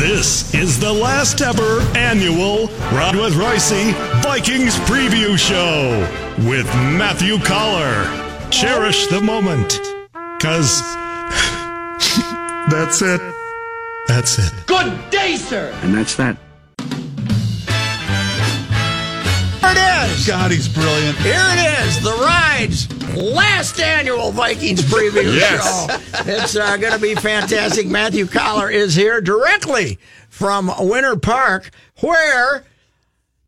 This is the last ever annual Rod with Royce Vikings preview show with Matthew Coller. Cherish the moment, cause that's it. That's it. Good day, sir. And that's that. Here it is. God, he's brilliant. Here it is. The Rides last annual Vikings preview Yes. show. It's uh, going to be fantastic. Matthew Coller is here directly from Winter Park, where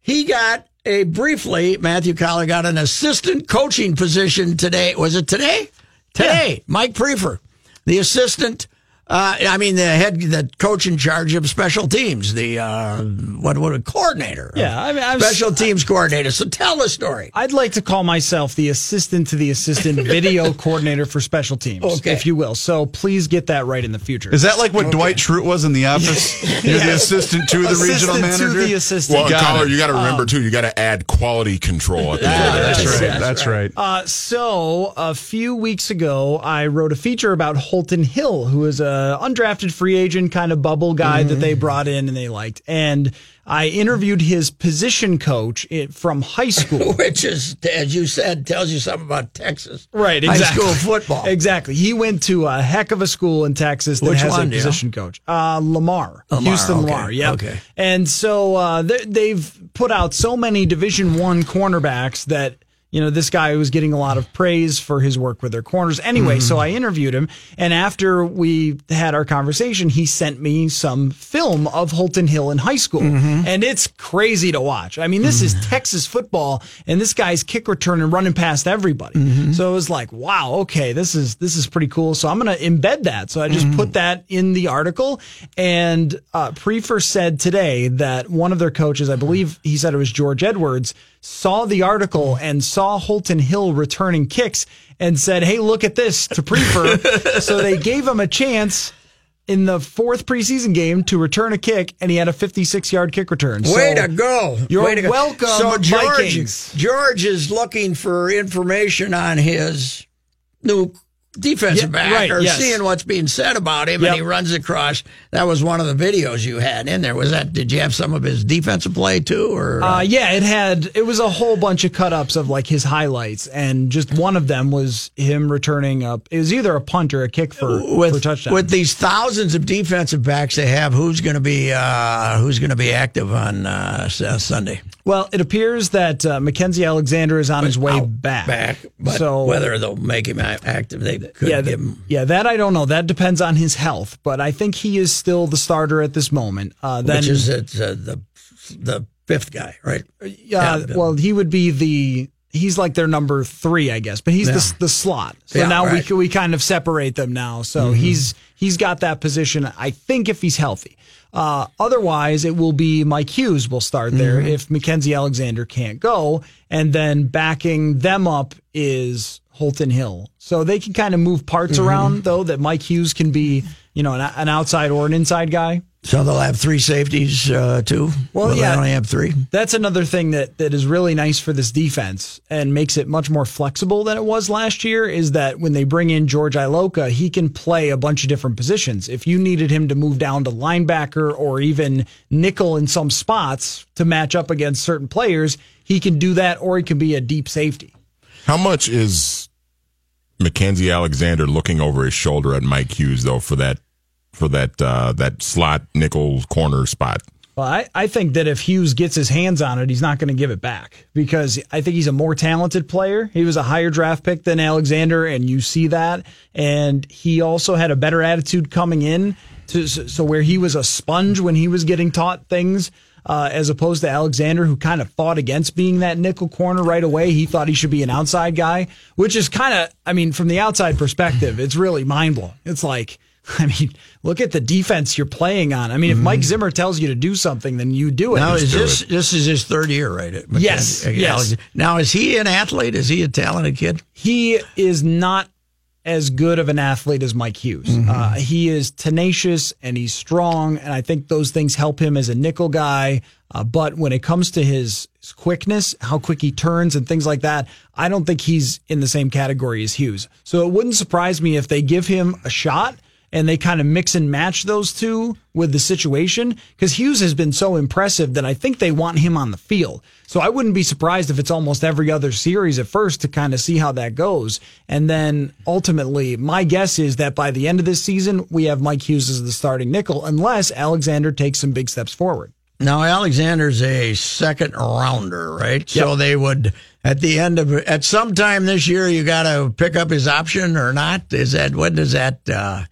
he got a briefly. Matthew Coller got an assistant coaching position today. Was it today? Today, Mike Priefer, the assistant. Uh, I mean, the head, the coach in charge of special teams, the uh, what, what, coordinator. Yeah, I mean, I'm special teams coordinator. So tell the story. I'd like to call myself the assistant to the assistant video coordinator for special teams, Okay. if you will. So please get that right in the future. Is that like what Dwight Schrute was in The Office? You're the assistant to the regional assistant manager. to the assistant? Well, Got Coller, it. you got to remember too. You got to add quality control at the end of that. That's right. That's right. Uh, so a few weeks ago, I wrote a feature about Holton Hill, who is a undrafted free agent kind of bubble guy that they brought in and they liked. And I interviewed his position coach from high school. Which is, as you said, tells you something about Texas. Right, High school football. Exactly. He went to a heck of a school in Texas that Which has one, a position coach. Uh, Lamar, Lamar, Houston okay, Lamar. Yeah. okay. And so uh, they've put out so many Division One cornerbacks that. You know, this guy was getting a lot of praise for his work with their corners. Anyway, so mm-hmm. I interviewed him, and after we had our conversation, he sent me some film of Holton Hill in high school, mm-hmm. and it's crazy to watch. I mean, this is mm-hmm. Texas football, and this guy's kick return and running past everybody. So it was like, wow, okay, this is this is pretty cool. So I'm gonna embed that. So I just put that in the article, and uh, Priefer said today that one of their coaches, I believe he said it was George Edwards, saw the article and saw Holton Hill returning kicks and said, "Hey, look at this!" to Priefer. so they gave him a chance. In the fourth preseason game to return a kick, and he had a 56 yard kick return. Way So- to go. You're Way to go. welcome, So George, George is looking for information on his new defensive Yeah, back right, or yes. seeing what's being said about him Yep. and he runs across that was one of the videos you had in there was that did you have some of his defensive play too or Uh, yeah, it had it was a whole bunch of cut ups of like his highlights, and just one of them was him returning up. It was either a punt or a kick for for with touchdown. with these thousands of defensive backs they have who's going to be uh, who's going to be active on uh, Sunday well, it appears that uh, Mackensie Alexander is on his way back. back but so whether they'll make him active they could yeah, give him yeah, that I don't know. That depends on his health, but I think he is still the starter at this moment. Uh, then, which is uh, the the fifth guy, right? yeah, well, he would be the. He's like their number three, I guess, but he's the the slot. So Yeah, now right. we we kind of separate them now. So Mm-hmm. he's he's got that position. I think if he's healthy. Uh, otherwise, it will be Mike Hughes will start there Mm-hmm. if Mackensie Alexander can't go, and then backing them up is Holton Hill. So they can kind of move parts Mm-hmm. around though. That Mike Hughes can be, you know, an, an outside or an inside guy. So they'll have three safeties uh, too. Well, Will they yeah. only have three. That's another thing that, that is really nice for this defense and makes it much more flexible than it was last year is that when they bring in George Iloka, he can play a bunch of different positions. If you needed him to move down to linebacker or even nickel in some spots to match up against certain players, he can do that or he can be a deep safety. How much is Mackensie Alexander looking over his shoulder at Mike Hughes though for that for that uh, that slot nickel corner spot. Well, I, I think that if Hughes gets his hands on it, he's not going to give it back because I think he's a more talented player. He was a higher draft pick than Alexander, and you see that. And he also had a better attitude coming in, to, so where he was a sponge when he was getting taught things. Uh, as opposed to Alexander, who kind of fought against being that nickel corner right away. He thought he should be an outside guy, which is kind of, I mean, from the outside perspective, it's really mind blowing. It's like, I mean, look at the defense you're playing on. I mean, if Mike Zimmer tells you to do something, then you do it. Now, is this this is his third year, right? at Yes, yes. Now, is he an athlete? Is he a talented kid? he is not as good of an athlete as Mike Hughes. Uh, he is tenacious and he's strong, and I think those things help him as a nickel guy. Uh, but when it comes to his quickness, how quick he turns, and things like that, I don't think he's in the same category as Hughes. So it wouldn't surprise me if they give him a shot and they kind of mix and match those two with the situation because Hughes has been so impressive that I think they want him on the field. So I wouldn't be surprised if it's almost every other series at first to kind of see how that goes. And then ultimately, my guess is that by the end of this season, we have Mike Hughes as the starting nickel unless Alexander takes some big steps forward. Now, Alexander's a second rounder, right? So they would at the end of at some time this year, you got to pick up his option or not. Is that what does that? Uh,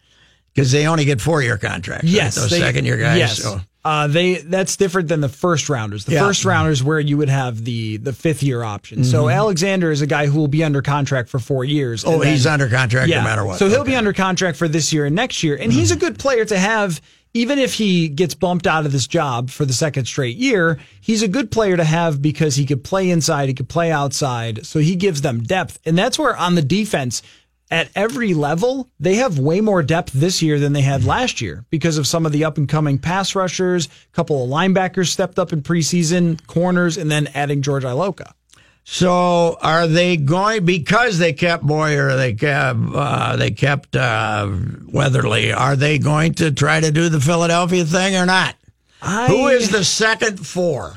Because they only get four year contracts. right? Those they- second year guys. Yes. So. Uh, they that's different than the first rounders. The Yeah. first rounders where you would have the the fifth year option. So Alexander is a guy who will be under contract for four years. Mm-hmm. Oh, then- he's under contract no matter what. So he'll Okay. Mm-hmm. be under contract for this year and next year, and he's a good player to have. Even if he gets bumped out of this job for the second straight year, he's a good player to have because he could play inside, he could play outside, so he gives them depth. And that's where on the defense, at every level, they have way more depth this year than they had last year because of some of the up and coming pass rushers. A couple of linebackers stepped up in preseason, corners, and then adding George Iloka. So are they going because they kept Bower, they kept uh, they kept uh, Weatherly? Are they going to try to do the Philadelphia thing or not? I, Who is the second four?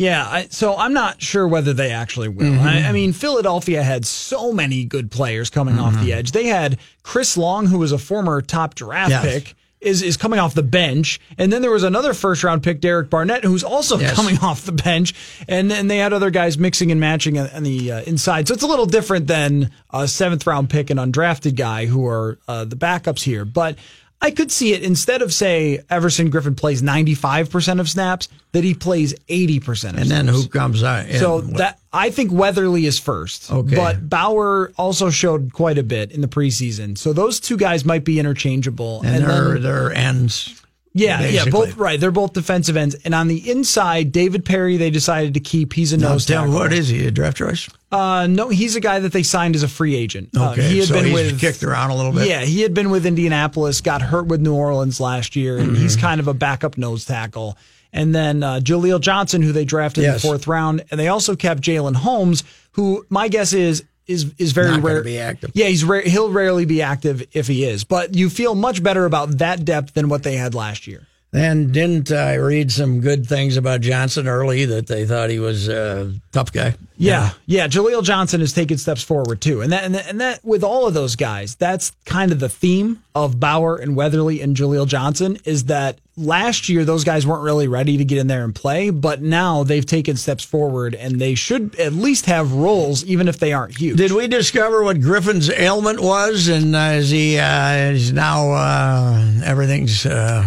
Yeah, I, so I'm not sure whether they actually will. Mm-hmm. I, I mean, Philadelphia had so many good players coming off Mm-hmm. the edge. They had Chris Long, who was a former top draft Yes. pick, is is coming off the bench, and then there was another first round pick, Derek Barnett, who's also Yes. coming off the bench, and then they had other guys mixing and matching on on the uh, inside. So it's a little different than a seventh round pick and undrafted guy who are uh, the backups here, but. I could see it instead of say Everson Griffen plays 95% of snaps, that he plays 80% of snaps. And then who comes out? in? So that I think Weatherly is first. Okay. But Bower also showed quite a bit in the preseason. So those two guys might be interchangeable. and, they're then, they're ends. yeah, yeah, both right. They're both defensive ends. And on the inside, David Parry they decided to keep. He's a nose tackle. what is he? A draft choice? Uh, no, he's a guy that they signed as a free agent. Uh, Okay, he had so been he's with kicked around a little bit. Yeah, he had been with Indianapolis, got hurt with New Orleans last year, and he's Mm-hmm. kind of a backup nose tackle. And then uh, Jaleel Johnson, who they drafted in the fourth round, and they also kept Jalen Holmes, who my guess is is is very Not rare. be active. Yeah, he's rare, he'll rarely be active if he is. But you feel much better about that depth than what they had last year. And didn't I read some good things about Johnson early that they thought he was a tough guy? Yeah, yeah. Jaleel Johnson has taken steps forward too, and that and that, and that with all of those guys, that's kind of the theme of Bower and Weatherly and Jaleel Johnson is that last year those guys weren't really ready to get in there and play, but now they've taken steps forward and they should at least have roles, even if they aren't huge. Did we discover what Griffen's ailment was? And uh, is he uh, is now uh, everything's uh,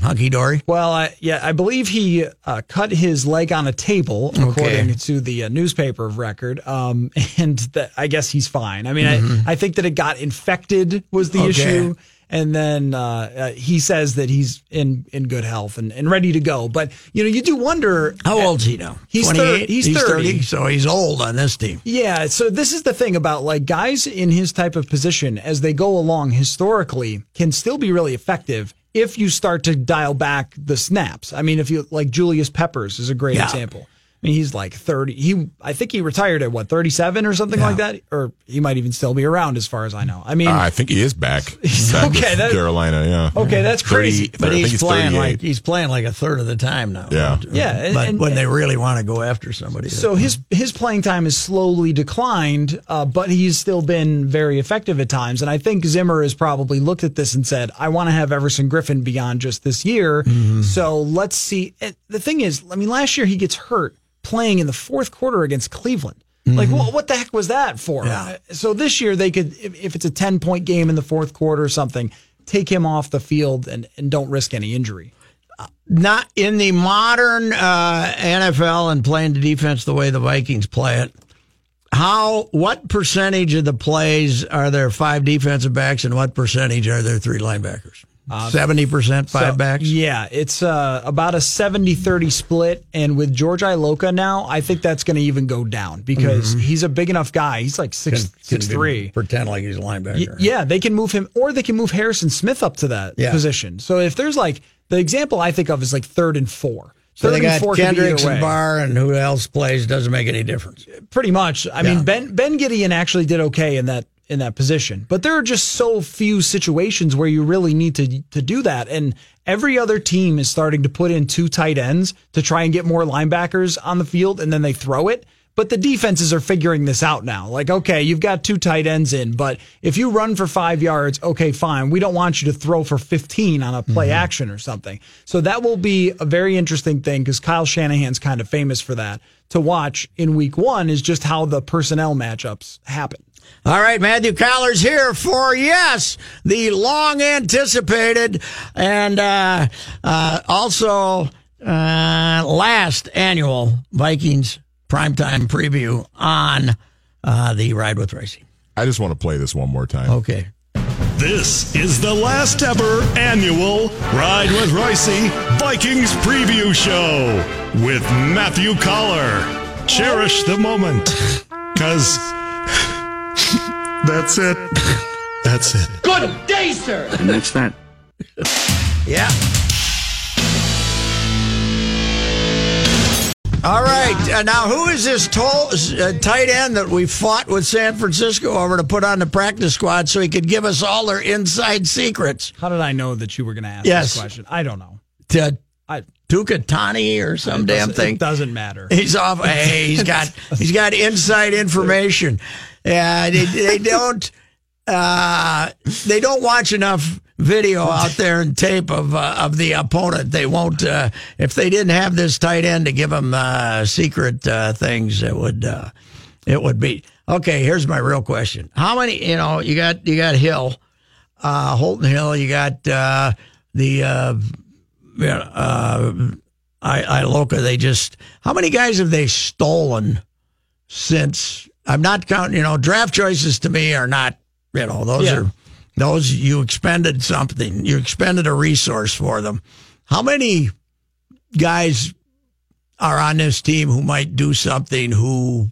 hunky dory? Well, I, yeah, I believe he uh, cut his leg on a table, according to the uh, newspaper of record. Um, and that I guess he's fine. I mean, I, I think that it got infected was the Mm-hmm. Okay. issue. And then uh, uh, he says that he's in, in good health and, and ready to go. But, you know, you do wonder. How old's he now? He's 28? thir- he's 30. so he's old on this team. Yeah, so this is the thing about like guys in his type of position as they go along historically can still be really effective if you start to dial back the snaps. I mean, if you like Julius Peppers is a great Yeah. example. I mean, he's like 30. He, I think he retired at what, 37 or something like that? Or he might even still be around as far as I know. I mean, I think he is back. He's- Back okay, that- Carolina, yeah. okay, that's 30 crazy. But I think he's, playing like he's playing like a third of the time now. Yeah. Yeah, and- but and- when they really want to go after somebody, So his his playing time has slowly declined, uh, but he's still been very effective at times. And I think Zimmer has probably looked at this and said, "I want to have Everson Griffen beyond just this year." So let's see. And the thing is, I mean, last year he gets hurt playing in the fourth quarter against Cleveland. Like, what, what the heck was that for? Yeah. So this year they could, if, if it's a ten point game in the fourth quarter or something, take him off the field and, and don't risk any injury. not in the modern uh, NFL and playing the defense the way the Vikings play it. How what percentage of the plays are there five defensive backs and what percentage are there three linebackers? Seventy percent five So, backs. Yeah, it's uh, about a 70-30 split. And with George Iloka now, I think that's going to even go down because he's a big enough guy. He's like six Mm-hmm. Can- six can three. Pretend like he's a linebacker. Y- Yeah, they can move him, or they can move Harrison Smith up to that Yeah. position. So if there's like the example I think of is like third and four. So third they and got four could be either Kendricks and. Barr and who else plays doesn't make any difference. Pretty much. I Yeah. mean, Ben Ben Gedeon actually did okay in that in that position, but there are just so few situations where you really need to to do that. And every other team is starting to put in two tight ends to try and get more linebackers on the field, and then they throw it. But the defenses are figuring this out now. Like, okay, you've got two tight ends in, but if you run for five yards, okay, fine. We don't want you to throw for 15 on a play mm-hmm. action or something. So that will be a very interesting thing because Kyle Shanahan's kind of famous for that to watch in week one is just how the personnel matchups happen. All right, Matthew Coller's here for yes, the long anticipated and uh, uh, also uh, last annual Vikings primetime preview on uh, the Ride with Racing. I just want to play this one more time. Okay. This is the last ever annual Ride with Reusse Vikings preview show with Matthew Coller. Cherish the moment, because that's it. That's it. Good day, sir. And that's that. Yeah. All right. Uh, now, who is this tall, uh, tight end that we fought with San Francisco over to put on the practice squad so he could give us all their inside secrets? How did I know that you were going to ask Yes. this question? I don't know. To I Tuca Tani or some damn thing. It doesn't matter. He's off. Hey, he's got he's got inside information. Yeah, they, they don't uh, they don't watch enough video out there and tape of uh, of the opponent. They won't uh, if they didn't have this tight end to give them uh, secret uh, things. It would uh, it would be okay. Here's my real question: How many? You know, you got you got Hill, uh, Holton Hill. You got uh, the. Uh, yeah, uh, I, Iloka, they just how many guys have they stolen since I'm not counting, you know, draft choices to me are not, you know, those Yeah. are those you expended something. You expended a resource for them. How many guys are on this team who might do something who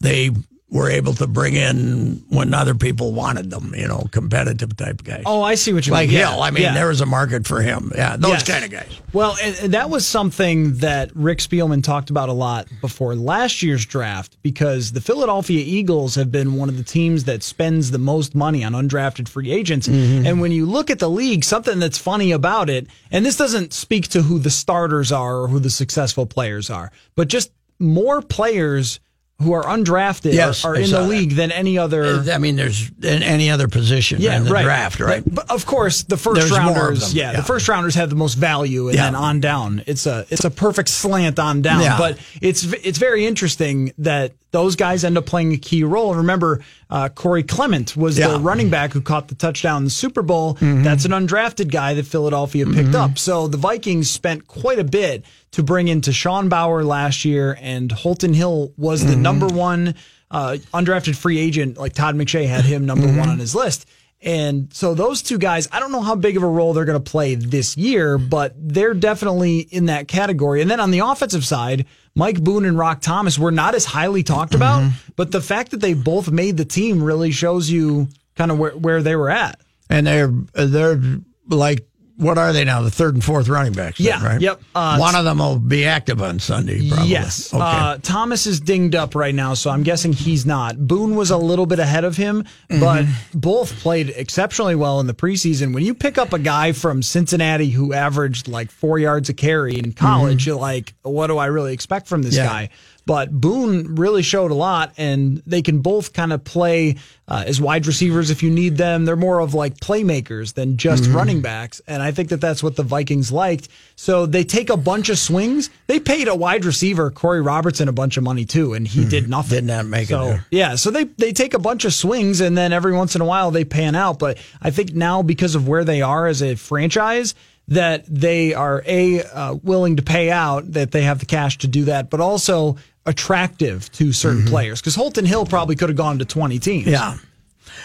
they were able to bring in when other people wanted them, you know, competitive type guys. Oh, I see what you like mean. Yeah, Hill. I mean, yeah. there was a market for him. Yeah, those Yes. kind of guys. Well, that was something that Rick Spielman talked about a lot before last year's draft because the Philadelphia Eagles have been one of the teams that spends the most money on undrafted free agents. Mm-hmm. And when you look at the league, something that's funny about it, and this doesn't speak to who the starters are or who the successful players are, but just more players who are undrafted Yes, are, are in the that. league than any other I mean, there's in any other position in the draft, right? But, but of course, the first There's rounders, yeah, yeah. the first rounders have the most value, and Yeah. then on down, it's a it's a perfect slant on down. Yeah. But it's it's very interesting that those guys end up playing a key role. Remember, uh, Corey Clement was Yeah. Mm-hmm. the running back who caught the touchdown in the Super Bowl. That's an undrafted guy that Philadelphia picked up. So the Vikings spent quite a bit to bring in Tashawn Bower last year, and Holton Hill was Mm-hmm. the number one uh, undrafted free agent. Like Todd McShay had him number Mm-hmm. one on his list. And so those two guys, I don't know how big of a role they're going to play this year, but they're definitely in that category. And then on the offensive side, Mike Boone and Roc Thomas were not as highly talked about, Mm-hmm. but the fact that they both made the team really shows you kind of where, where they were at. And they're they're like what are they now? The third and fourth running backs. then, Yeah, right. yep. Uh, One of them will be active on Sunday. Probably. Yes. Okay. Uh, Thomas is dinged up right now, so I'm guessing he's not. Boone was a little bit ahead of him, but Mm-hmm. both played exceptionally well in the preseason. When you pick up a guy from Cincinnati who averaged like four yards a carry in college, you're like, what do I really expect from this Mm-hmm. Yeah. guy? But Boone really showed a lot, and they can both kind of play uh, as wide receivers if you need them. They're more of like playmakers than just Mm-hmm. running backs, and I think that that's what the Vikings liked. So they take a bunch of swings. They paid a wide receiver, Corey Robertson, a bunch of money too, and he did nothing. Mm-hmm. Did not make it there. Yeah, so they they take a bunch of swings, and then every once in a while they pan out. But I think now because of where they are as a franchise that they are a uh, willing to pay out that they have the cash to do that, but also attractive to certain players because Holton Hill probably could have gone to twenty teams. Mm-hmm. Yeah.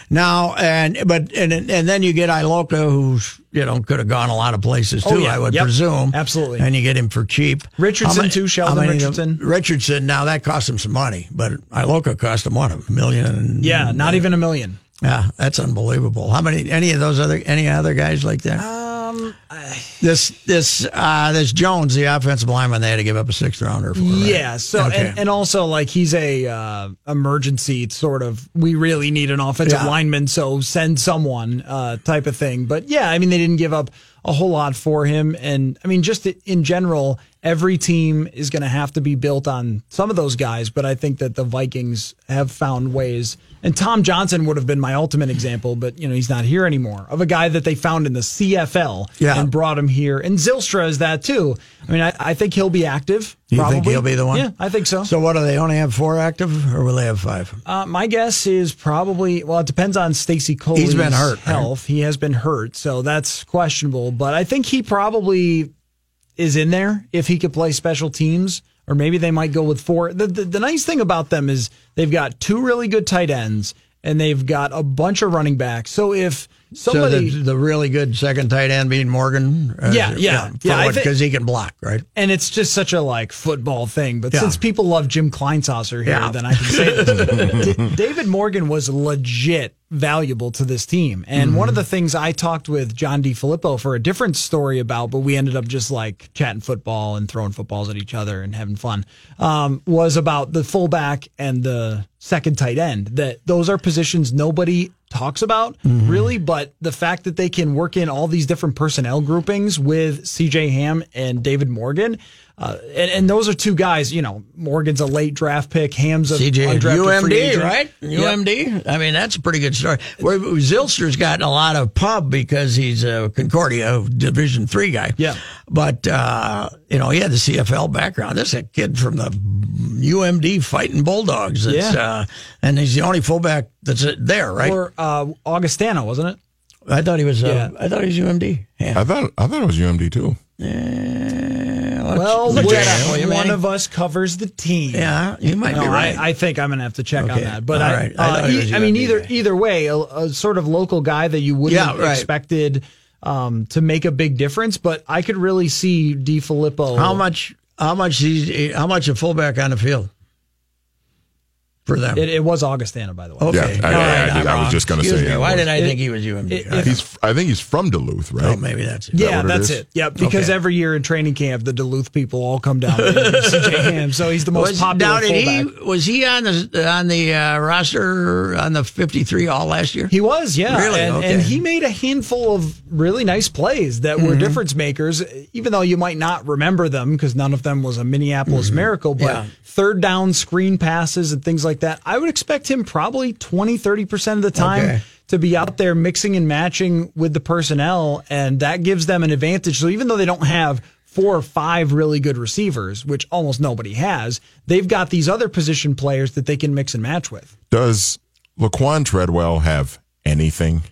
Now and but and and then you get Iloka, who's you know could have gone a lot of places too. Oh, yeah. I would Yep. presume Absolutely. and you get him for cheap. Richardson, many- too, Sheldon Richardson. Richardson. Now that cost him some money, but Iloka cost him what a million. Yeah, not even a million. Yeah, that's unbelievable. How many? Any of those other? Any other guys like that? Um, this this uh, this Jones, the offensive lineman, they had to give up a sixth rounder for. right? Yeah. So Okay. and, and also like he's a uh, emergency sort of. We really need an offensive Yeah. lineman, so send someone uh, type of thing. But yeah, I mean they didn't give up a whole lot for him, and I mean just in general, every team is going to have to be built on some of those guys. But I think that the Vikings have found ways. And Tom Johnson would have been my ultimate example, but you know he's not here anymore. Of a guy that they found in the CFL Yeah. and brought him here, and Zylstra is that too. I mean, I, I think he'll be active. You probably. think he'll be the one? Yeah, I think so. So what do they only have four active, or will they have five? Uh, my guess is probably well, it depends on Stacy Coley's He's been hurt, right? health. He has been hurt, so that's questionable. But I think he probably is in there if he could play special teams, or maybe they might go with four. The, the, the nice thing about them is they've got two really good tight ends and they've got a bunch of running backs. So if somebody so the, the really good second tight end being Morgan. uh, Yeah, yeah, yeah, because he can block, right? and it's just such a like football thing. But Yeah. since people love Jim Kleinsasser here, Yeah. then I can say this. D- David Morgan was legit valuable to this team. And one of the things I talked with John DeFilippo for a different story about, but we ended up just like chatting football and throwing footballs at each other and having fun, um, was about the fullback and the second tight end. That those are positions nobody talks about mm-hmm. really, but the fact that they can work in all these different personnel groupings with CJ Ham and David Morgan. Uh, and, and those are two guys, you know, Morgan's a late draft pick, Ham's a CJ undrafted free UMD, right? Yep. UMD. I mean, that's a pretty good story. Where Zylstra's gotten a lot of pub because he's a Concordia Division three guy. Yeah. but uh, you know he had the CFL background. This is a kid from the UMD fighting Bulldogs. That's, Yeah. uh, and he's the only fullback that's uh, there, right? Or uh, Augustana, wasn't it? I thought he was. Uh, Yeah. I thought he was UMD. Yeah. I thought I thought it was UMD too. Let's Well, look which that up, will you, one Manny? of us covers the team? Yeah, you might No, be right. I, I think I'm going to have to check on that. But All I, right. I uh, thought it e- was I mean, either either way, a, a sort of local guy that you wouldn't Yeah, have right. expected um, to make a big difference. But I could really see DeFilippo. How much? How much? He's, how much a fullback on the field for them? It, it was Augustana, by the way. okay, Yeah, I- All I- I right, did- I'm was just gonna say, me. yeah, Why it did I was- think he was UMD? it- All right. He's I think he's from Duluth, right? oh, maybe that's it. Yeah, what it that's is? it. Yep, because Okay. every year in training camp, the Duluth people all come down to CJ Ham, so he's the most Was, popular now, did he, was he on the on the uh, roster on the 53 all last year? He was, yeah. Really? And, Okay. and he made a handful of really nice plays that Mm-hmm. were difference makers, even though you might not remember them because none of them was a Minneapolis miracle. But Mm-hmm. Yeah. third down screen passes and things like that, I would expect him probably 20, 30% of the time. Okay. To be out there mixing and matching with the personnel, and that gives them an advantage. So even though they don't have four or five really good receivers, which almost nobody has, they've got these other position players that they can mix and match with. Does Laquon Treadwell have anything?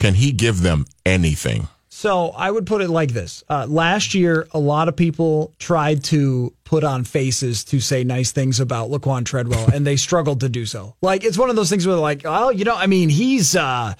Can he give them anything? So I would put it like this. Uh, last year, a lot of people tried to put on faces to say nice things about Laquon Treadwell, and they struggled to do so. Like it's one of those things where like, oh, you know, I mean, he's uh,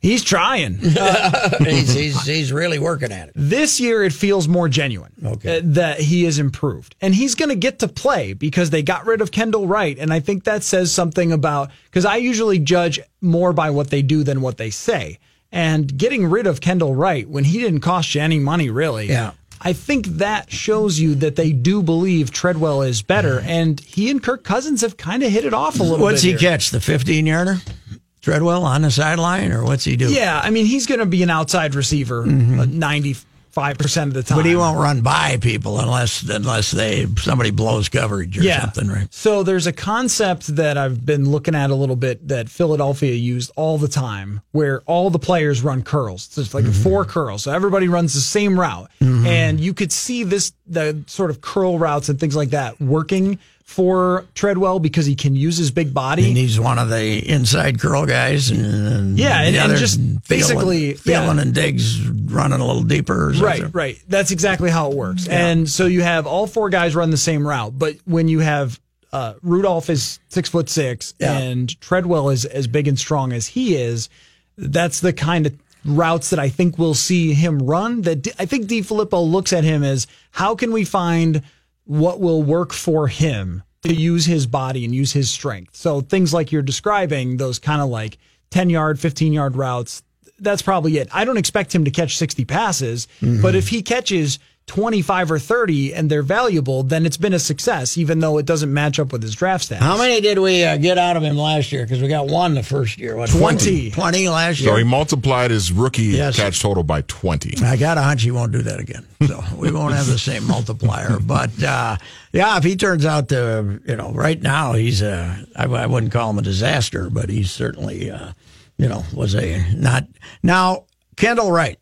he's trying. he's, he's he's really working at it. This year, it feels more genuine Okay. uh, that he is improved. And he's going to get to play because they got rid of Kendall Wright. And I think that says something about, because I usually judge more by what they do than what they say. And getting rid of Kendall Wright when he didn't cost you any money, really. Yeah. I think that shows you that they do believe Treadwell is better, and he and Kirk Cousins have kind of hit it off a little What's bit. What's he here. catch? The 15 yarder? Treadwell on the sideline, or what's he do? Yeah, I mean he's going to be an outside receiver mm-hmm. ninety five percent of the time. But he won't run by people unless unless they somebody blows coverage or something, right? So there's a concept that I've been looking at a little bit that Philadelphia used all the time, where all the players run curls. So it's like Mm-hmm. four curls, so everybody runs the same route, and you could see this the sort of curl routes and things like that working for Treadwell because he can use his big body. And he's one of the inside curl guys, and Yeah, and- and just basically, Thielen yeah. and Diggs running a little deeper. Right, right. That's exactly how it works. And so you have all four guys run the same route, but when you have uh, Rudolph is six foot six Yeah. and Treadwell is as big and strong as he is, that's the kind of routes that I think we'll see him run. That I think DeFilippo looks at him as how can we find what will work for him to use his body and use his strength. So things like you're describing, those kind of like 10 yard, 15 yard routes, that's probably it. I don't expect him to catch 60 passes, mm-hmm. but if he catches 25 or 30 and they're valuable, then it's been a success, even though it doesn't match up with his draft stats. How many did we uh, get out of him last year? Because we got one the first year. What, 20. 20 last year. So he multiplied his rookie Yes. catch total by 20. I got a hunch he won't do that again. So we won't have the same multiplier. But uh, yeah, if he turns out to, you know, right now he's a, I, I wouldn't call him a disaster, but he's certainly, uh, you know, was a not. Now, Kendall Wright,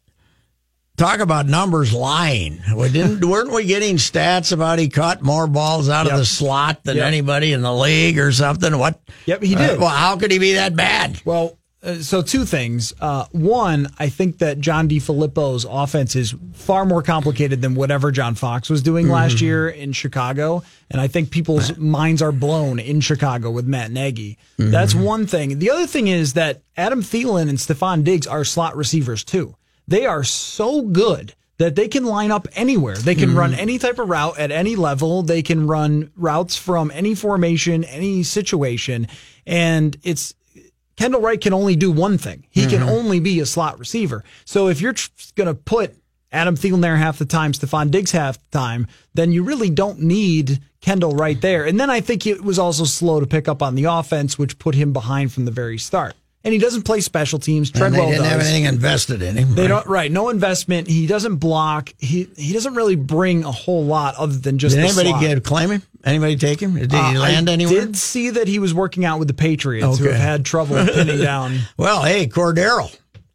talk about numbers lying. We didn't, weren't we getting stats about he caught more balls out Yep. of the slot than Yep. anybody in the league or something? What? Yep, he Uh, did. well, how could he be that bad? Well, uh, so two things. Uh, one, I think that John DeFilippo's offense is far more complicated than whatever John Fox was doing last year in Chicago, and I think people's minds are blown in Chicago with Matt Nagy. That's one thing. The other thing is that Adam Thielen and Stefon Diggs are slot receivers too. They are so good that they can line up anywhere. They can run mm. any type of route at any level. They can run routes from any formation, any situation, and it's Kendall Wright can only do one thing. He can mm-hmm. only be a slot receiver. So if you're going to put Adam Thielen there half the time, Stefon Diggs half the time, then you really don't need Kendall Wright there. And then I think it was also slow to pick up on the offense, which put him behind from the very start. And he doesn't play special teams. Treadwell and they didn't does. have anything invested in him. They right? don't right. No investment. He doesn't block. He he doesn't really bring a whole lot other than just. Did anybody slot. get claim him? Anybody take him? Did he Uh, land I anywhere? did see that he was working out with the Patriots, who have had trouble pinning down. Well, hey, Cordero.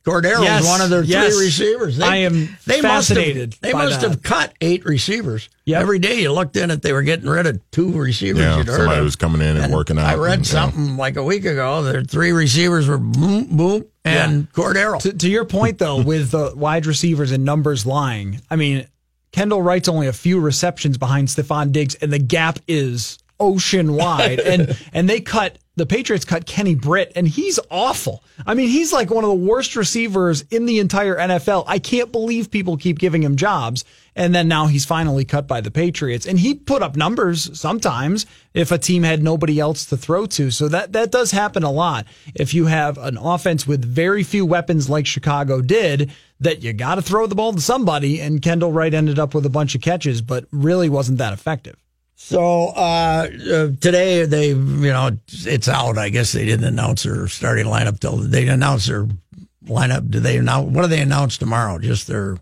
Cordero Yes, is one of their yes. three receivers. I am fascinated Must have, they by must that. have cut eight receivers. Yep. Every day you looked in it, they were getting rid of two receivers. Yeah, you'd heard somebody of. was coming in and working out I read and, yeah. something like a week ago. Their three receivers were boom, boom, and Cordero. To, to your point, though, with the wide receivers and numbers lying, I mean, Kendall Wright's only a few receptions behind Stefon Diggs, and the gap is ocean wide. and and they cut the Patriots cut Kenny Britt, and he's awful. I mean, he's like one of the worst receivers in the entire NFL. I can't believe people keep giving him jobs. And then now he's finally cut by the Patriots, and he put up numbers sometimes if a team had nobody else to throw to. So that that does happen a lot. If you have an offense with very few weapons like Chicago did, that you got to throw the ball to somebody. And Kendall Wright ended up with a bunch of catches, but really wasn't that effective. So uh, uh, today they, you know, it's out. I guess they didn't announce their starting lineup till they announced their lineup. Do they announce? What do they announce tomorrow? Just their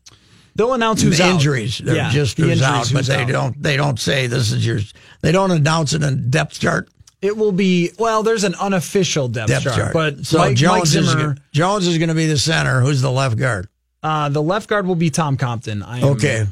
They'll announce who's the out. injuries. They're Yeah, just the who's injuries, out, but who's they out. don't. They don't say this is your. They don't announce it in depth chart. It will be well. There's an unofficial depth, Depth chart, chart. but so Mike, Mike Jones is Jones is going to be the center. Who's the left guard? uh, the left guard will be Tom Compton. I am Okay.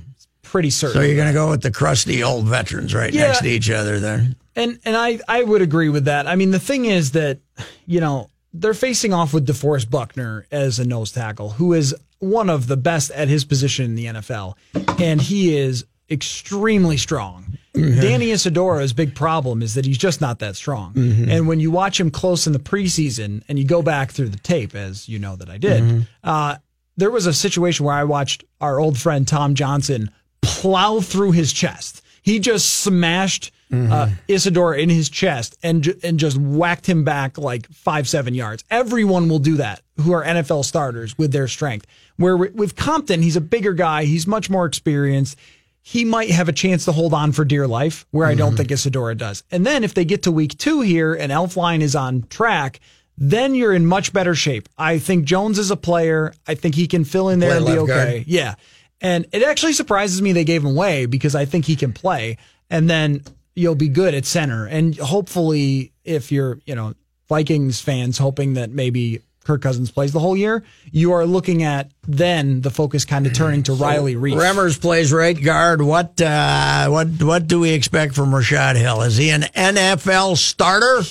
Pretty certain. So you're going to go with the crusty old veterans right Yeah. next to each other there. And and I I would agree with that. I mean, the thing is that you know they're facing off with DeForest Buckner as a nose tackle, who is one of the best at his position in the NFL, and he is extremely strong. Mm-hmm. Danny Isidora's big problem is that he's just not that strong. Mm-hmm. And when you watch him close in the preseason and you go back through the tape, as you know that I did, mm-hmm. uh, there was a situation where I watched our old friend Tom Johnson plow through his chest. He just smashed uh, Isidora in his chest and ju- and just whacked him back like five seven yards. Everyone will do that who are NFL starters with their strength. Where with Compton, he's a bigger guy. He's much more experienced. He might have a chance to hold on for dear life, where I don't think Isidora does. And then if they get to week two here and Elflein is on track, then you're in much better shape. I think Jones is a player. I think he can fill in there Play and be left guard. okay. Yeah. And it actually surprises me they gave him away because I think he can play. And then you'll be good at center. And hopefully, if you're, you know, Vikings fans hoping that maybe Kirk Cousins plays the whole year, you are looking at then the focus kind of turning to Riley Reiff. Remmers plays right guard. What uh, what what do we expect from Rashad Hill? Is he an NFL starter?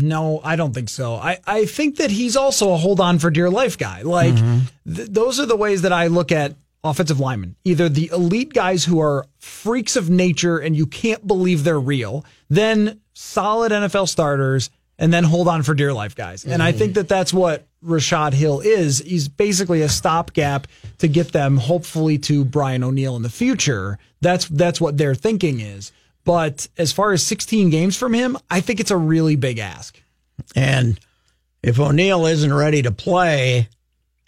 No, I don't think so. I, I think that he's also a hold on for dear life guy. Like, th- those are the ways that I look at offensive linemen. Either the elite guys who are freaks of nature and you can't believe they're real, then solid NFL starters, and then hold on for dear life guys. And I mm-hmm. think that that's what Rashad Hill is. He's basically a stopgap to get them hopefully to Brian O'Neill in the future. That's that's what their thinking is. But as far as 16 games from him, I think it's a really big ask. And if O'Neill isn't ready to play,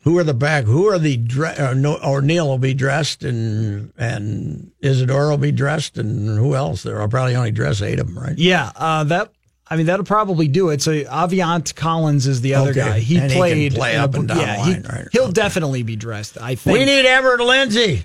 who are the back? Who are the uh, no, O'Neill will be dressed, and and Isidora will be dressed, and who else? There, I'll probably only dress eight of them, right? Yeah, uh, that. I mean, that'll probably do it. So Aviante Collins is the other Okay. guy. He And he played play in a- up and down yeah, he, line, right. He'll Okay. definitely be dressed. I think. We need Everett Lindsay.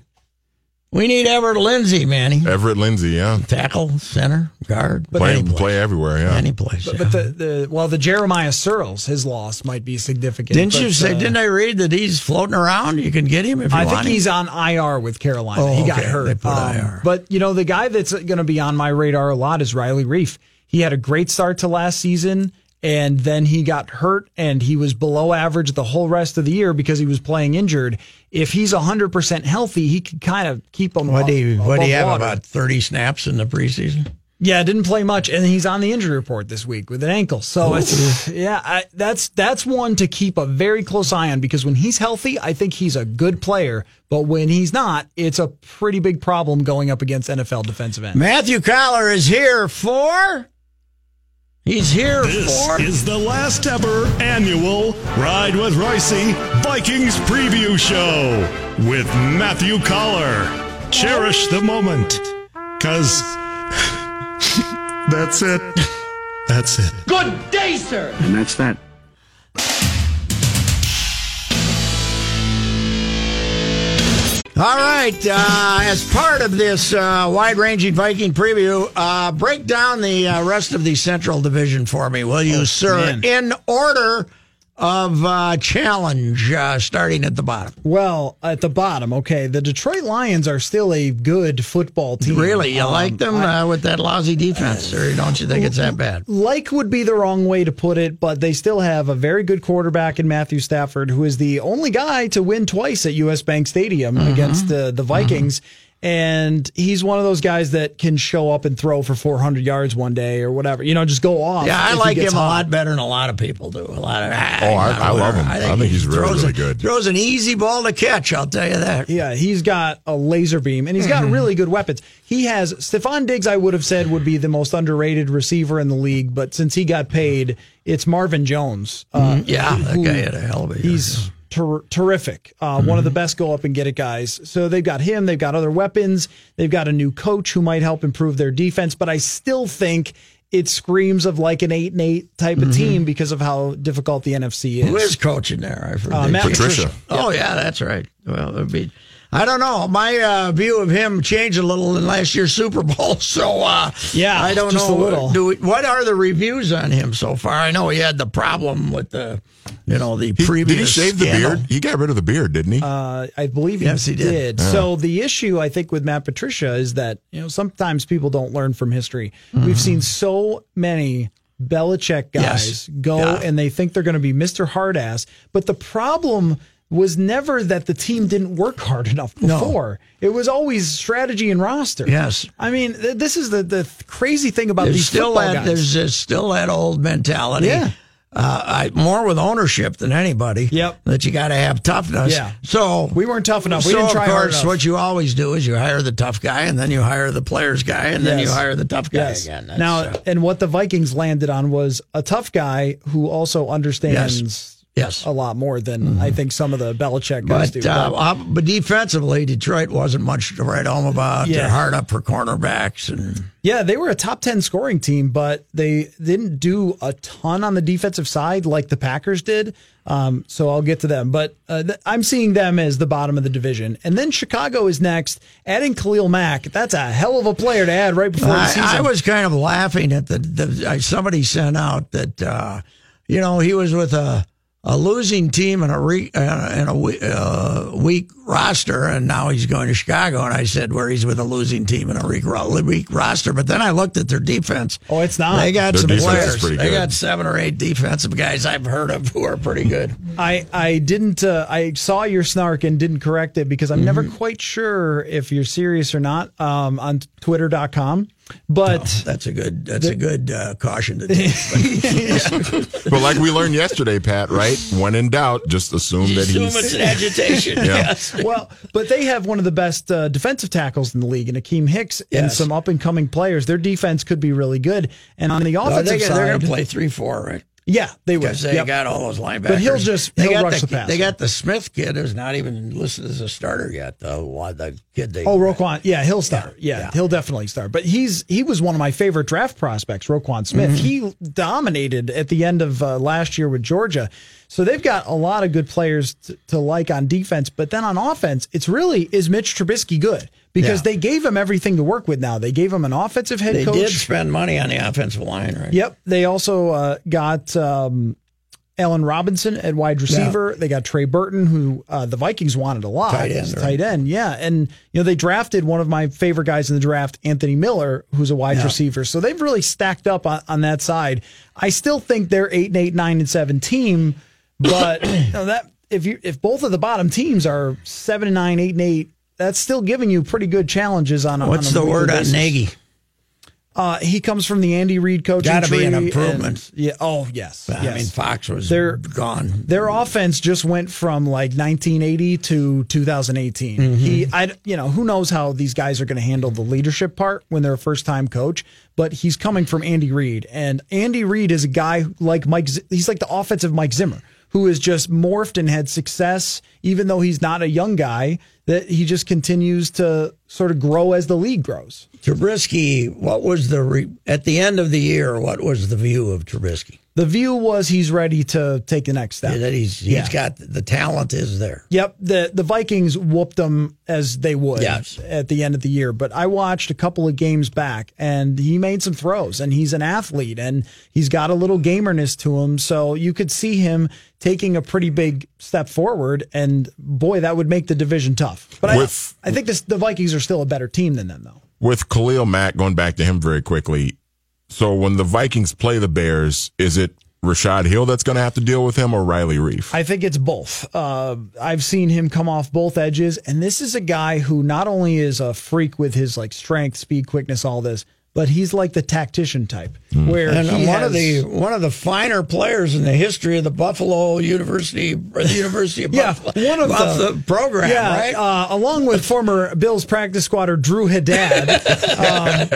We need Everett Lindsay, Manny. Everett Lindsay, yeah. Tackle, center, guard, but Play, any place. play everywhere, yeah. Any place. But, yeah. but the, the well, the Jeremiah Sirles, his loss might be significant. didn't but, you say? uh, didn't I read that he's floating around? You can get him if you I want I think him. he's on IR with Carolina. Oh, he got okay. hurt. They put Um, IR. But you know, the guy that's going to be on my radar a lot is Riley Reiff. He had a great start to last season, and then he got hurt, and he was below average the whole rest of the year because he was playing injured. If he's hundred percent healthy, he could kind of keep him. What do you What do you have water. about thirty snaps in the preseason? Yeah, didn't play much, and he's on the injury report this week with an ankle. So it's yeah, I, that's that's one to keep a very close eye on because when he's healthy, I think he's a good player. But when he's not, it's a pretty big problem going up against NFL defensive end. Matthew Coller is here for. He's here This for. is the last ever annual Ride with Royce Vikings preview show with Matthew Coller. Cherish the moment, cause that's it. That's it. Good day, sir. And that's that. All right. Uh, as part of this uh, wide-ranging Viking preview, uh, break down the uh, rest of the Central Division for me, will you, sir? man. In order of uh, challenge, uh, starting at the bottom. Well, at the bottom, okay, the Detroit Lions are still a good football team. Really, you Um, like them uh, with that lousy defense, or don't you think it's that bad? like would be the wrong way to put it, but they still have a very good quarterback in Matthew Stafford, who is the only guy to win twice at US Bank Stadium Mm-hmm. against the, the Vikings. And he's one of those guys that can show up and throw for 400 yards one day or whatever. You know, just go off. Yeah, I like him gets a lot better than a lot of people do. A lot of ah, Oh, I- I love him. whatever. I think he's he really, throws really a- good. Throws an easy ball to catch. I'll tell you that. Yeah, he's got a laser beam and he's got Mm-hmm. really good weapons. He has Stefon Diggs, I would have said would be the most underrated receiver in the league, but since he got paid, it's Marvin Jones. Uh, Yeah, that who- guy had a hell of a year. He's ter- terrific. Uh, One of the best go up and get it guys. So they've got him. They've got other weapons. They've got a new coach who might help improve their defense. But I still think it screams of like an eight and eight type of team because of how difficult the NFC is. Who is coaching there? I forget. Uh, Matt Patricia. Patricia. Oh yeah, that's right. Well, it'd be. I don't know. My uh, view of him changed a little in last year's Super Bowl, so uh, Yeah, I don't just know. a little. Do we, what are the reviews on him so far? I know he had the problem with the, you know, the He, previous. did he shave the beard? He got rid of the beard, didn't he? Uh, I believe he, Yes, he did. did. So the issue I think with Matt Patricia is that you know sometimes people don't learn from history. We've seen so many Belichick guys Yes. go Yeah. and they think they're going to be Mr. Hardass, but the problem was never that the team didn't work hard enough before. It was always strategy and roster. Yes. I mean th- this is the the crazy thing about There's these still football that. guys. There's still that old mentality. Yeah. uh, I, more with ownership than anybody. Yep. That you got to have toughness. Yeah. So We weren't tough enough. We so didn't try of hard course, enough. what you always do is you hire the tough guy, and then you hire the players guy, and then you hire the tough guy Yes. again. That's, now, uh, and what the Vikings landed on was a tough guy who also understands Yes. Yes. a lot more than I think some of the Belichick guys But, do. uh, uh, but defensively, Detroit wasn't much to write home about. Yeah. They're hard up for cornerbacks, and Yeah, they were a top 10 scoring team, but they didn't do a ton on the defensive side like the Packers did. Um, so I'll get to them. But uh, th- I'm seeing them as the bottom of the division. And then Chicago is next. Adding Khalil Mack, that's a hell of a player to add right before the season. I, I was kind of laughing at the, the I, somebody sent out that uh, you know he was with a a losing team and a re, uh, and a uh, weak roster, and now he's going to Chicago. And I said, where he's with a losing team and a weak, weak roster. But then I looked at their defense. Oh, it's not. They got Their some players. They got seven or eight defensive guys I've heard of who are pretty good. I, I didn't, uh, I saw your snark and didn't correct it because I'm never Mm-hmm. quite sure if you're serious or not um, on twitter.com. But That's a good. That's a good uh, caution to take. But like we learned yesterday, Pat, right? When in doubt, just assume that Assume he's. it's an agitation. Yeah. Yes. well, but they have one of the best uh, defensive tackles in the league, and Akiem Hicks, and some up and coming players. Their defense could be really good. And on the Oh, offensive they, are going to play three four, right? Yeah, they. Because they Yep. got all those linebackers. But he'll just- they he'll got rush the, the passer. They got the Smith kid who's not even listed as a starter yet. The the kid they Oh, Roquan, yeah, he'll start. Yeah, yeah. he'll definitely start. But he's he was one of my favorite draft prospects, Roquan Smith. Mm-hmm. He dominated at the end of uh, last year with Georgia. So they've got a lot of good players to, to like on defense, but then on offense, it's really is Mitch Trubisky good because Yeah. they gave him everything to work with. Now they gave him an offensive head They coach. They did spend money on the offensive line, right? Yep. They also uh, got um, Allen Robinson at wide receiver. They got Trey Burton, who uh, the Vikings wanted a lot. Tight end, as a right. Tight end, yeah. And you know they drafted one of my favorite guys in the draft, Anthony Miller, who's a wide receiver. So they've really stacked up on, on that side. I still think they're eight and eight, nine and seven team, but you know, that if you if both of the bottom teams are seven and nine, eight and eight. That's still giving you pretty good challenges on. a- What's on a the word on. Nagy? Uh, he comes from the Andy Reid coaching Gotta be an improvement. and- yeah. Oh yes. I mean, Fox was They're- gone. Their offense just went from like 1980 to 2018. Mm-hmm. He, I, you know, who knows how these guys are going to handle the leadership part when they're a first time coach. But he's coming from Andy Reid, and Andy Reid is a guy like Mike. He's like the offensive Mike Zimmer, who has just morphed and had success, even though he's not a young guy. That he just continues to sort of grow as the league grows. Trubisky, what was the re- at the end of the year? What was the view of Trubisky? The view was he's ready to take the next step. That he's he's Yeah. got the talent is there. Yep, the the Vikings whooped them as they would Yes. at the end of the year. But I watched a couple of games back, and he made some throws, and he's an athlete, and he's got a little gamerness to him. So you could see him taking a pretty big step forward, and boy, that would make the division tough. But With- I, I think this, the Vikings are still a better team than them, though. With Khalil Mack, going back to him very quickly. So when the Vikings play the Bears, is it Rashod Hill that's going to have to deal with him or Riley Reiff? I think it's both. Uh, I've seen him come off both edges, and this is a guy who not only is a freak with his like strength, speed, quickness, all this, but he's like the tactician type, where And one has, of the one of the finer players in the history of the Buffalo University, or the University of yeah, Buffalo, one of Buffalo the program, yeah, right? uh, along with former Bills practice squatter Drew Haddad. um,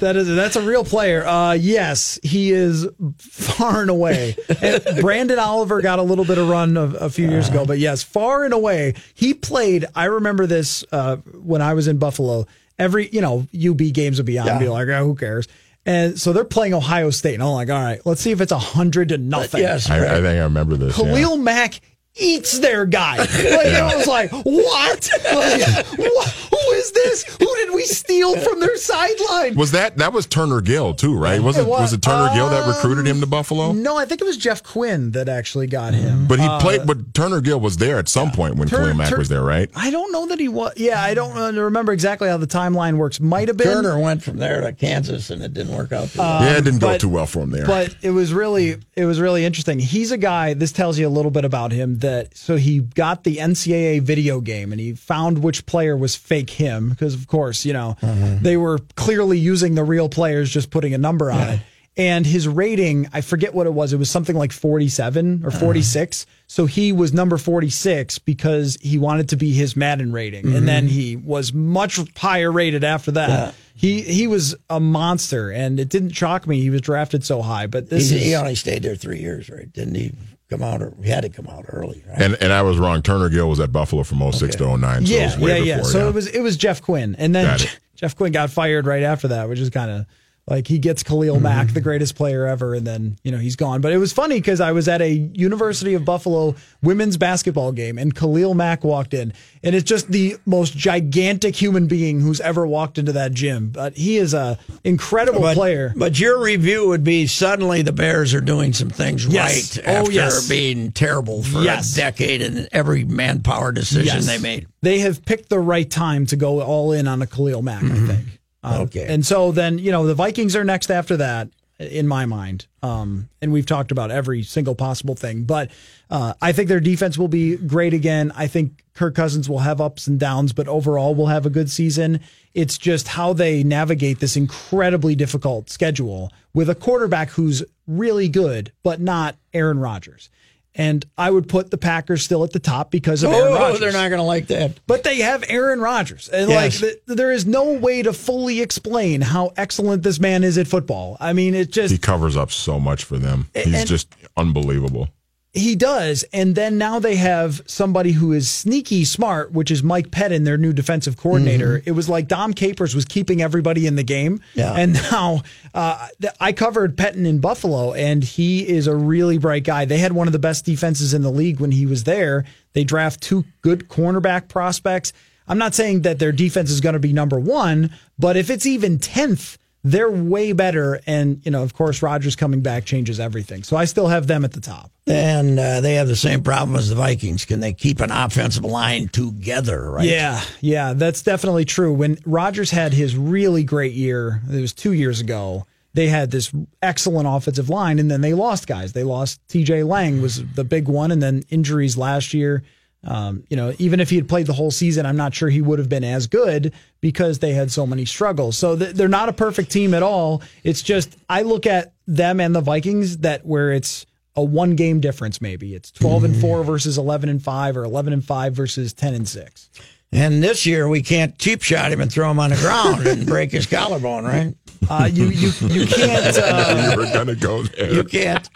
that is that's a real player. Uh, yes, he is far and away. And Branden Oliver got a little bit of run a, a few years ago, but yes, far and away he played. I remember this uh, when I was in Buffalo. Every you know UB games would be on, be like, oh, who cares? And so they're playing Ohio State, and I'm like, all right, let's see if it's a hundred to nothing. yes, I, right. I think I remember this. yeah. Khalil Mack eats their guy. Like, I was like, what? Like, what? Who is this? Who did we steal from their sideline? Was that that was Turner Gill too, right? Was it It was. was it Turner Gill that recruited him to Buffalo? No, I think it was Jeff Quinn that actually got him. But he played. But Turner Gill was there at some point when Turner- Khalil Mack Tur- was there, right? I don't know that he was. Yeah, I don't uh, remember exactly how the timeline works. Might have been. Turner went from there to Kansas, and it didn't work out. Too well. yeah, it didn't go Um, too well for him there. But it was really it was really interesting. He's a guy. This tells you a little bit about him. That so he got the NCAA video game and he found which player was fake him because of course you know Mm-hmm. they were clearly using the real players, just putting a number on it. and his rating, I forget what it was. It was something like 47 or 46. So he was number 46 because he wanted to be his Madden rating. And then he was much higher rated after that. He he was a monster and it didn't shock me he was drafted so high, but this He, is he only stayed there three years, right? Didn't he come out? Or we had to come out early, right? And and I was wrong. Turner Gill was at Buffalo from 06 to 09. So it yeah, was way yeah, yeah. before, So it was it was Jeff Quinn, and then Jeff Quinn got fired right after that, which is kind of like he gets Khalil Mm-hmm. Mack, the greatest player ever, and then you know he's gone. But it was funny because I was at a University of Buffalo women's basketball game, and Khalil Mack walked in, and it's just the most gigantic human being who's ever walked into that gym. But he is a incredible but, player. But your review would be suddenly the Bears are doing some things Yes. right Oh, after yes. being terrible for Yes. a decade and every manpower decision they made. They have picked the right time to go all in on a Khalil Mack, I think. Um, Okay. And so then, you know, the Vikings are next after that, in my mind. Um, and we've talked about every single possible thing. But uh, I think their defense will be great again. I think Kirk Cousins will have ups and downs, but overall will have a good season. It's just how they navigate this incredibly difficult schedule with a quarterback who's really good, but not Aaron Rodgers. And I would put the Packers still at the top because of Aaron Oh, Rodgers. they're not going to like that. But they have Aaron Rodgers. And Yes. like th- there is no way to fully explain how excellent this man is at football. I mean, it just He covers up so much for them. He's And- just unbelievable. He does. And then now they have somebody who is sneaky smart, which is Mike Pettine, their new defensive coordinator. It was like Dom Capers was keeping everybody in the game. Yeah. And now uh, I covered Pettine in Buffalo, and he is a really bright guy. They had one of the best defenses in the league when he was there. They draft two good cornerback prospects. I'm not saying that their defense is going to be number one, but if it's even 10th, they're way better. And, you know, of course, Rodgers coming back changes everything. So I still have them at the top. And uh, they have the same problem as the Vikings. Can they keep an offensive line together, right? Yeah, yeah, that's definitely true. When Rodgers had his really great year, it was two years ago. They had this excellent offensive line, and then they lost guys. They lost T.J. Lang was the big one, and then injuries last year. Um, you know, even if he had played the whole season, I'm not sure he would have been as good because they had so many struggles. So th- they're not a perfect team at all. It's just I look at them and the Vikings that where it's a one game difference. Maybe it's 12 and four versus 11 and five, or 11 and five versus 10 and six. And this year we can't cheap shot him and throw him on the ground and break his collarbone, right? Uh, you you you can't. Uh, you were gonna go there. You can't.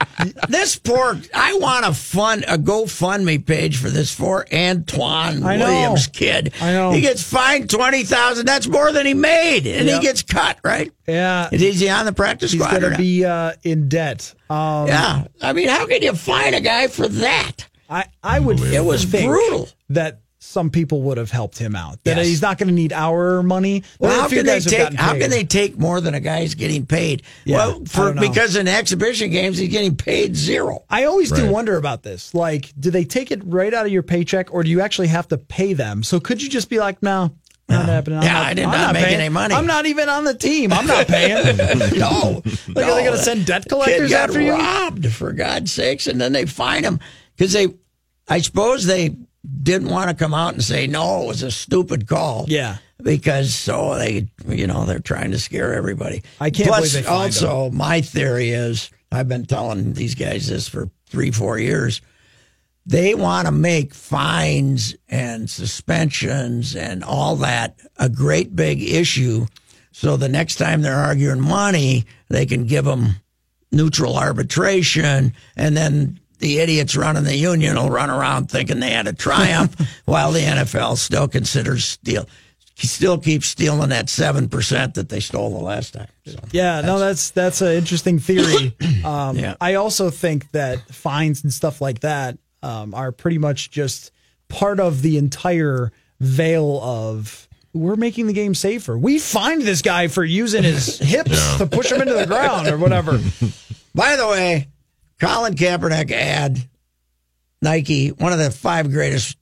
This poor. I want a fund a GoFundMe page for this poor Antwione I know. Williams kid. I know. He gets fined twenty thousand. That's more than he made, and Yep. he gets cut. Right? yeah, Is he on the practice he's squad? gonna not? be uh, in debt. Um, Yeah. I mean, how can you fine a guy for that? I I would. It was think brutal. that some people would have helped him out. That Yes. he's not going to need our money. Well, how can they take? How can they take more than a guy's getting paid? Yeah, well, for because in exhibition games he's getting paid zero. I always do wonder about this. Like, do they take it right out of your paycheck, or do you actually have to pay them? So could you just be like, no, not happening. I'm Yeah, not, I did I'm not make paying. any money. I'm not even on the team. I'm not paying. no, Like, are they going to send debt collectors after you? robbed for God's sakes, and then they fine him because they, I suppose they didn't want to come out and say no, it was a stupid call. Yeah. because so they, you know, they're trying to scare everybody. I can't Plus, believe they fined also, my theory is I've been telling these guys this for three, four years. They want to make fines and suspensions and all that a great big issue. So the next time they're arguing money, they can give them neutral arbitration, and then the idiots running the union will run around thinking they had a triumph, while the NFL still considers steal, still keeps stealing that seven percent that they stole the last time. So, Yeah, no, that's that's an interesting theory. Um, Yeah. I also think that fines and stuff like that um, are pretty much just part of the entire veil of we're making the game safer. We fined this guy for using his hips to push him into the ground or whatever. by the way, Colin Kaepernick ad Nike one of the five greatest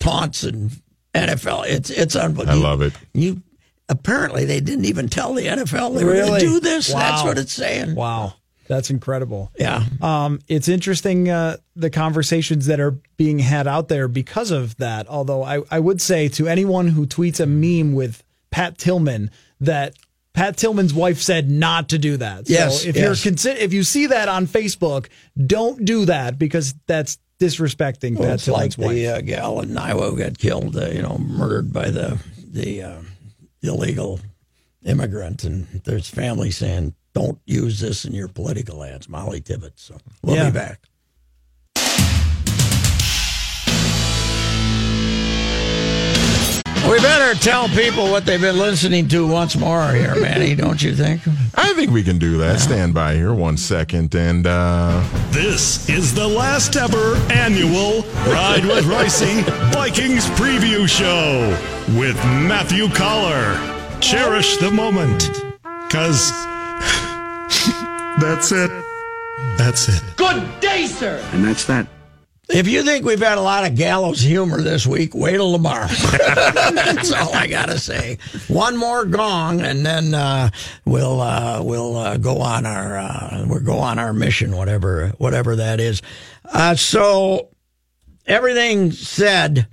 taunts in NFL. It's it's unbelievable. I love it. You apparently they didn't even tell the NFL they were going to do this. Wow. That's what it's saying. Wow, that's incredible. Yeah. Um, it's interesting uh, the conversations that are being had out there because of that. Although I, I would say to anyone who tweets a meme with Pat Tillman that Pat Tillman's wife said not to do that. So Yes, if yes. you're consi- if you see that on Facebook, don't do that because that's disrespecting Well, Pat it's like wife. the uh, gal in Iowa got killed, uh, you know, murdered by the the uh, illegal immigrant, and there's family saying, "Don't use this in your political ads." Molly Tibbetts. So we'll Yeah. be back. We better tell people what they've been listening to once more here, Manny, don't you think? I think we can do that. Stand by here one second. And uh, This is the last ever annual Ride with Ricey Vikings preview show with Matthew Coller. Cherish the moment, because that's it. That's it. Good day, sir. And that's that. If you think we've had a lot of gallows humor this week, wait till tomorrow. That's all I gotta say. One more gong, and then uh, we'll uh, we'll uh, go on our uh, we'll go on our mission, whatever whatever that is. Uh, so everything said,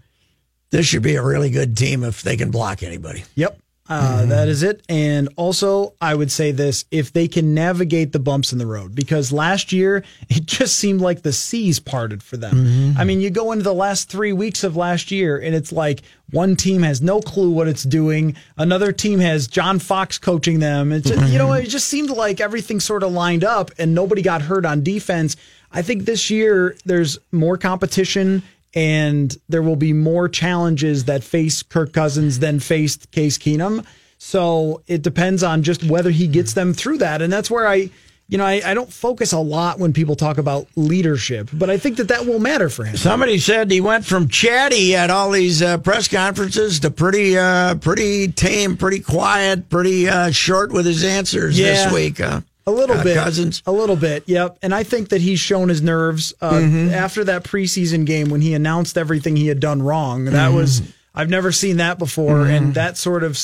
this should be a really good team if they can block anybody. Yep. Uh, that is it. And also, I would say this if they can navigate the bumps in the road, because last year it just seemed like the seas parted for them. I mean, you go into the last three weeks of last year, and it's like one team has no clue what it's doing, another team has John Fox coaching them. It's just, you know, it just seemed like everything sort of lined up and nobody got hurt on defense. I think this year there's more competition and there will be more challenges that face Kirk Cousins than faced Case Keenum. So it depends on just whether he gets them through that. And that's where I, you know, I, I don't focus a lot when people talk about leadership, but I think that that will matter for him. Somebody said he went from chatty at all these uh, press conferences to pretty uh, pretty tame, pretty quiet, pretty uh, short with his answers Yeah. this week. Uh, A little uh, bit, Cousins. a little bit, yep. And I think that he's shown his nerves uh, Mm-hmm. after that preseason game when he announced everything he had done wrong. That Mm-hmm. was I've never seen that before, and that sort of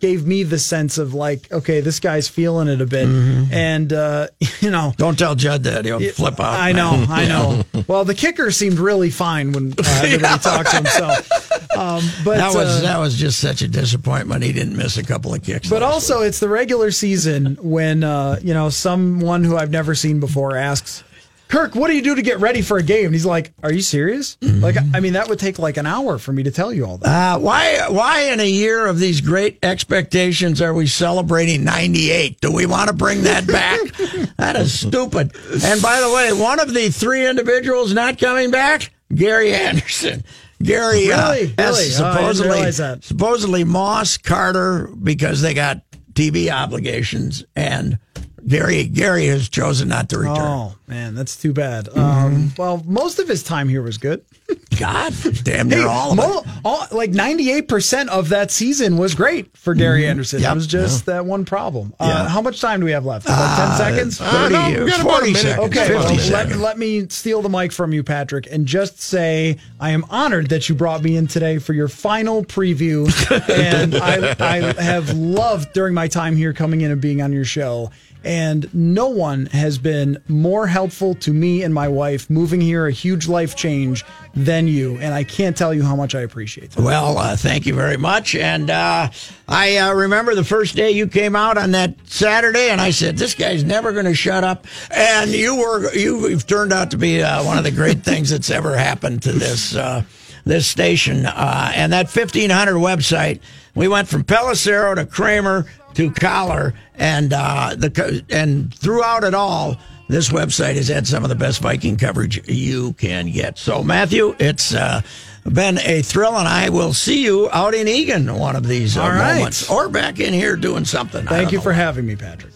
gave me the sense of like, okay, this guy's feeling it a bit, Mm-hmm. and uh, you know, Don't tell Judd that he'll flip out. I know, I know. Well, the kicker seemed really fine when uh, everybody talked to him. So, um, but That was uh, that was just such a disappointment. He didn't miss a couple of kicks. But also, it's the regular season when uh, you know someone who I've never seen before asks, "Kirk, what do you do to get ready for a game?" And he's like, "Are you serious?" Like, I mean, that would take like an hour for me to tell you all that. Uh, why, why in a year of these great expectations are we celebrating 98? Do we want to bring that back? that is stupid. And by the way, one of the three individuals not coming back, Gary Anderson. Gary, uh, Really? has Really? Oh, supposedly, that. supposedly Moss, Carter, because they got TV obligations, and Gary, Gary has chosen not to return. Oh man, that's too bad. Mm-hmm. Um, well, most of his time here was good. God, damn near all it. Mo- all, like ninety-eight percent of that season was great for Gary Anderson. Mm-hmm. Yep. It was just that one problem. Uh, Yeah. How much time do we have left? About ten seconds. 30, no, we got about a 40 minute. seconds. Okay, 50 well, let, let me steal the mic from you, Patrick, and just say I am honored that you brought me in today for your final preview. and I, I have loved during my time here coming in and being on your show. And no one has been more helpful to me and my wife moving here, a huge life change, than you. And I can't tell you how much I appreciate that. Well, uh, thank you very much. And uh, I uh, remember the first day you came out on that Saturday, and I said, "This guy's never going to shut up." And you were you've turned out to be uh, one of the great things that's ever happened to this uh, this station. Uh, and that fifteen hundred website, we went from Pellicero to Krammer to Coller, and uh, the and throughout it all. This website has had some of the best Viking coverage you can get. So, Matthew, it's uh, been a thrill, and I will see you out in Eagan one of these uh, right. moments, or back in here doing something. Thank you know. for having me, Patrick.